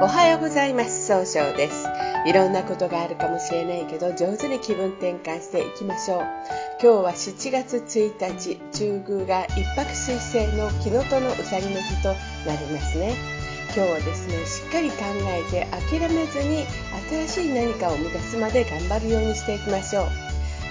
おはようございます。総称です。いろんなことがあるかもしれないけど上手に気分転換していきましょう。今日は7月1日中宮が一泊水星の木のとのうさぎの日となりますね。今日はですねしっかり考えて諦めずに新しい何かを生み出すまで頑張るようにしていきましょう。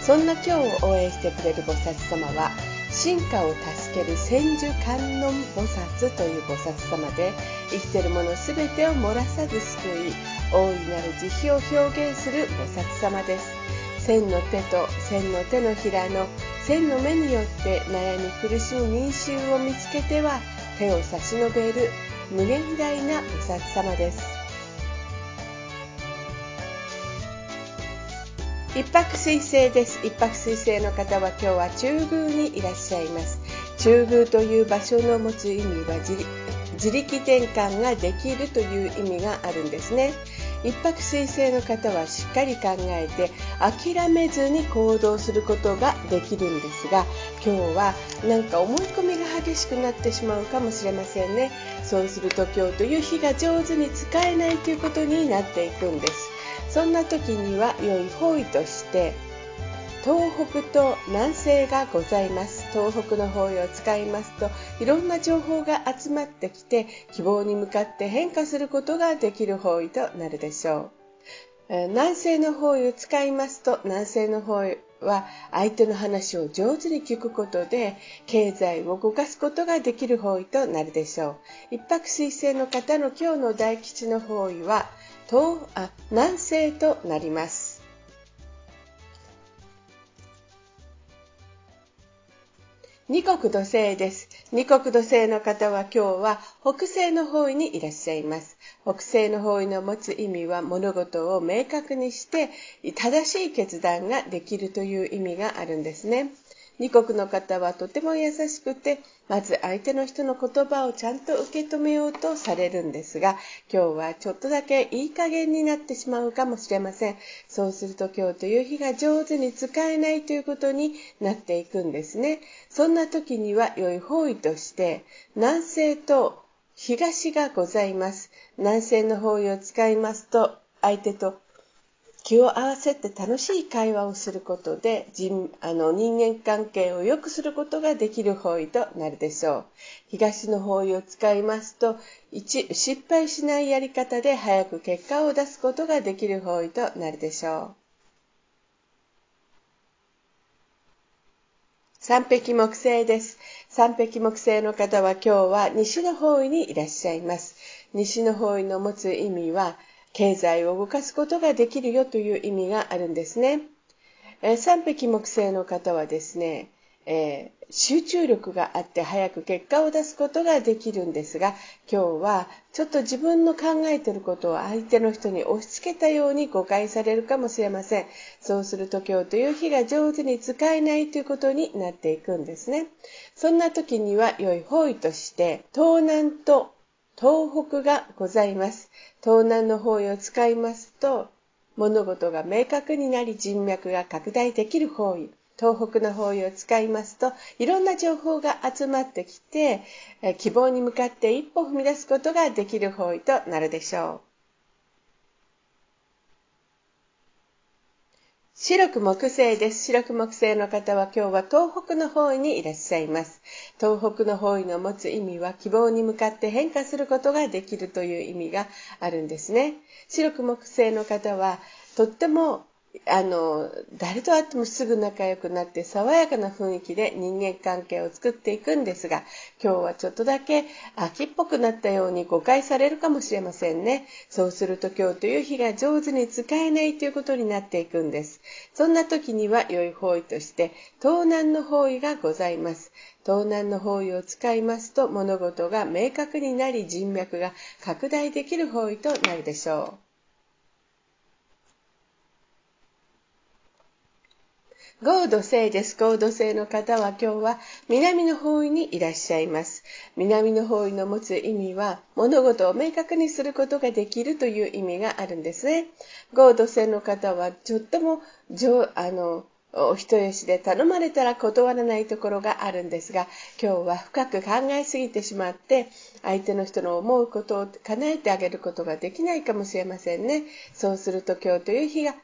そんな今日を応援してくれる菩薩様は進化を助ける千手観音菩薩という菩薩様で生きてるもの全てを漏らさず救い大いなる慈悲を表現する菩薩様です。千の手と千の手のひらの千の目によって悩み苦しむ民衆を見つけては手を差し伸べる無限大な菩薩様です。一泊水星です。一泊水星の方は今日は中宮にいらっしゃいます。中宮という場所の持つ意味は自力転換ができるという意味があるんですね。一泊水星の方はしっかり考えて諦めずに行動することができるんですが今日はなんか思い込みが激しくなってしまうかもしれませんね。そうすると今日という日が上手に使えないということになっていくんです。そんな時には良い方位として東北と南西がございます。東北の方位を使いますといろんな情報が集まってきて希望に向かって変化することができる方位となるでしょう。南西の方位を使いますと南西の方位は相手の話を上手に聞くことで経済を動かすことができる方位となるでしょう。一泊水星の方の今日の大吉の方位は東あ南西となります。二国土星です。二国土星の方は今日は北西の方位にいらっしゃいます。北西の方位の持つ意味は物事を明確にして正しい決断ができるという意味があるんですね。二国の方はとても優しくて、まず相手の人の言葉をちゃんと受け止めようとされるんですが、今日はちょっとだけいい加減になってしまうかもしれません。そうすると今日という日が上手に使えないということになっていくんですね。そんな時には良い方位として、南西と東がございます。南西の方位を使いますと、相手と気を合わせて楽しい会話をすることで人あの人間関係を良くすることができる方位となるでしょう。東の方位を使いますと1失敗しないやり方で早く結果を出すことができる方位となるでしょう。三匹木星です。三匹木星の方は今日は西の方位にいらっしゃいます。西の方位の持つ意味は経済を動かすことができるよという意味があるんですね。えー、三匹木星の方はですね、えー、集中力があって早く結果を出すことができるんですが今日はちょっと自分の考えてることを相手の人に押し付けたように誤解されるかもしれませんそうすると今日という日が上手に使えないということになっていくんですねそんな時には良い方位として東南と東北がございます。東南の方位を使いますと、物事が明確になり人脈が拡大できる方位。東北の方位を使いますと、いろんな情報が集まってきて、希望に向かって一歩踏み出すことができる方位となるでしょう。白く木星です。白く木星の方は今日は東北の方位にいらっしゃいます。東北の方位の持つ意味は希望に向かって変化することができるという意味があるんですね。白く木星の方はとってもあの誰と会ってもすぐ仲良くなって爽やかな雰囲気で人間関係を作っていくんですが今日はちょっとだけ秋っぽくなったように誤解されるかもしれませんね。そうすると今日という日が上手に使えないということになっていくんです。そんな時には良い方位として東南の方位がございます。東南の方位を使いますと物事が明確になり人脈が拡大できる方位となるでしょう。合土星です。合土星の方は今日は南の方位にいらっしゃいます。南の方位の持つ意味は物事を明確にすることができるという意味があるんですね。合土星の方はちょっともあのお人よしで頼まれたら断らないところがあるんですが今日は深く考えすぎてしまって相手の人の思うことを叶えてあげることができないかもしれませんねそうすると今日という日が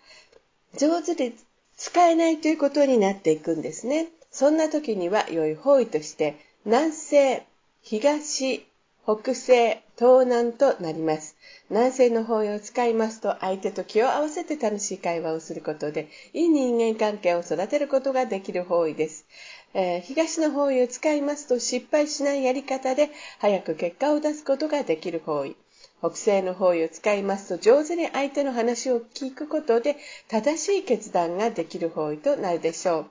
上手に使えないということになっていくんですねそんな時には良い方位として南西東北西、東南となります。南西の方位を使いますと、相手と気を合わせて楽しい会話をすることで、いい人間関係を育てることができる方位です。えー、東の方位を使いますと、失敗しないやり方で、早く結果を出すことができる方位。北西の方位を使いますと、上手に相手の話を聞くことで、正しい決断ができる方位となるでしょう。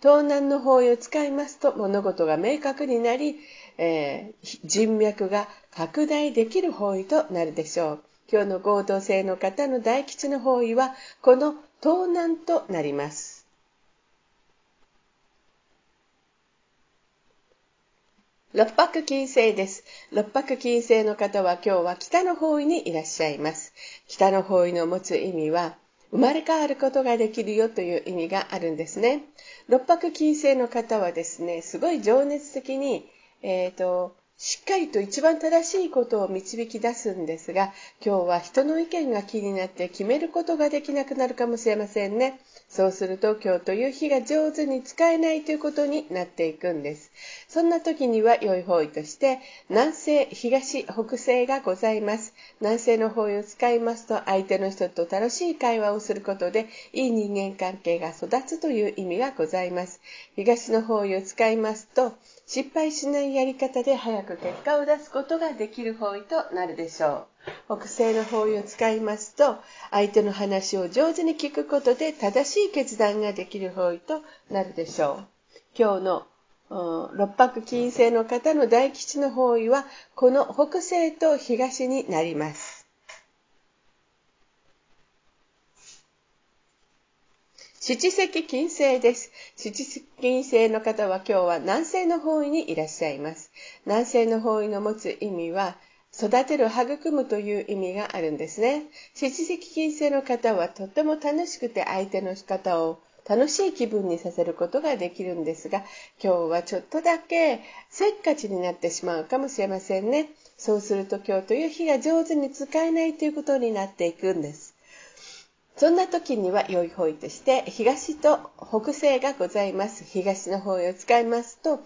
東南の方位を使いますと、物事が明確になり、えー、人脈が拡大できる方位となるでしょう。今日の合同性の方の大吉の方位は、この東南となります。六白金星です。六白金星の方は今日は北の方位にいらっしゃいます。北の方位の持つ意味は、生まれ変わることができるよという意味があるんですね。六白金星の方はですね、すごい情熱的にえー、と、しっかりと一番正しいことを導き出すんですが、今日は人の意見が気になって決めることができなくなるかもしれませんね。そうすると今日という日が上手に使えないということになっていくんです。そんな時には良い方位として南西、東、北西がございます。南西の方位を使いますと相手の人と楽しい会話をすることでいい人間関係が育つという意味がございます。東の方位を使いますと失敗しないやり方で早く結果を出すことができる方位となるでしょう。北西の方位を使いますと、相手の話を上手に聞くことで正しい決断ができる方位となるでしょう。今日の六白金星の方の大吉の方位は、この北西と東になります。七石金星です。七石金星の方は今日は南西の方位にいらっしゃいます。南西の方位の持つ意味は、育てる、育むという意味があるんですね。七石金星の方はとっても楽しくて相手の仕方を楽しい気分にさせることができるんですが、今日はちょっとだけせっかちになってしまうかもしれませんね。そうすると今日という日が上手に使えないということになっていくんです。そんな時には良い方位として東と北西がございます。東の方位を使いますとあ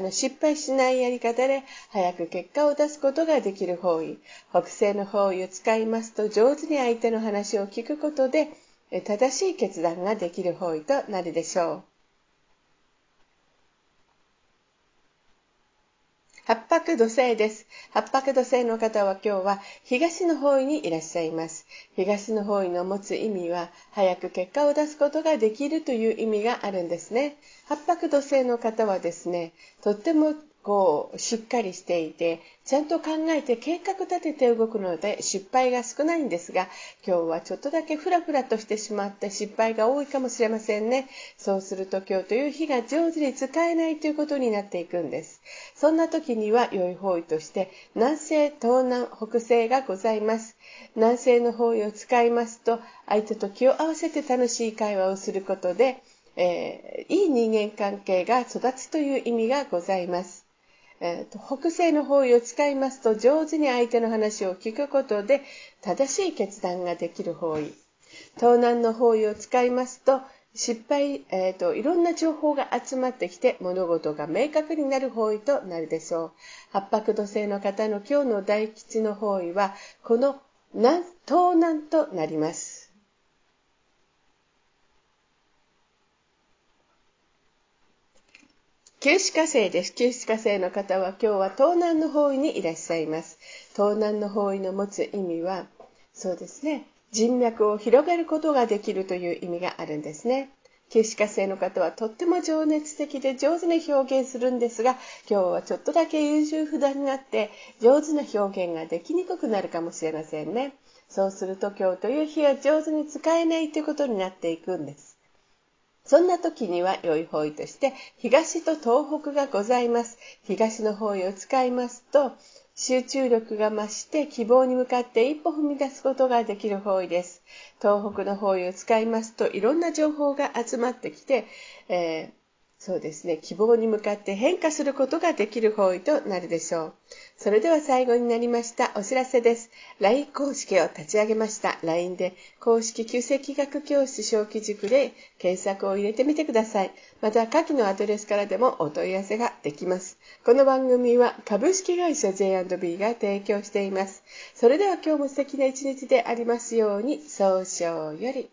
の失敗しないやり方で早く結果を出すことができる方位。北西の方位を使いますと上手に相手の話を聞くことで正しい決断ができる方位となるでしょう。八白土星です。八白土星の方は今日は東の方位にいらっしゃいます。東の方位の持つ意味は、早く結果を出すことができるという意味があるんですね。八白土星の方はですね、とってもこうしっかりしていてちゃんと考えて計画立てて動くので失敗が少ないんですが今日はちょっとだけフラフラとしてしまって失敗が多いかもしれませんね。そうすると今日という日が上手に使えないということになっていくんです。そんな時には良い方位として南西東南北西がございます。南西の方位を使いますと相手と気を合わせて楽しい会話をすることでえー、いい人間関係が育つという意味がございます。えーと、北西の方位を使いますと上手に相手の話を聞くことで正しい決断ができる方位。東南の方位を使いますと失敗、えーと、いろんな情報が集まってきて物事が明確になる方位となるでしょう。八白土星の方の今日の大吉の方位はこの南東南となります。九死火星です。九死火星の方は今日は東南の方位にいらっしゃいます。東南の方位の持つ意味は、そうですね、人脈を広げることができるという意味があるんですね。九死火星の方はとっても情熱的で上手に表現するんですが、今日はちょっとだけ優柔不断になって上手な表現ができにくくなるかもしれませんね。そうすると今日という日は上手に使えないということになっていくんです。そんな時には良い方位として東と東北がございます。東の方位を使いますと集中力が増して希望に向かって一歩踏み出すことができる方位です。東北の方位を使いますといろんな情報が集まってきて、えそうですね、希望に向かって変化することができる方位となるでしょう。それでは最後になりましたお知らせです。LINE 公式を立ち上げました。LINE で公式旧世紀学教室小規塾で検索を入れてみてください。また下記のアドレスからでもお問い合わせができます。この番組は株式会社 J&B が提供しています。それでは今日も素敵な一日でありますように、早々より。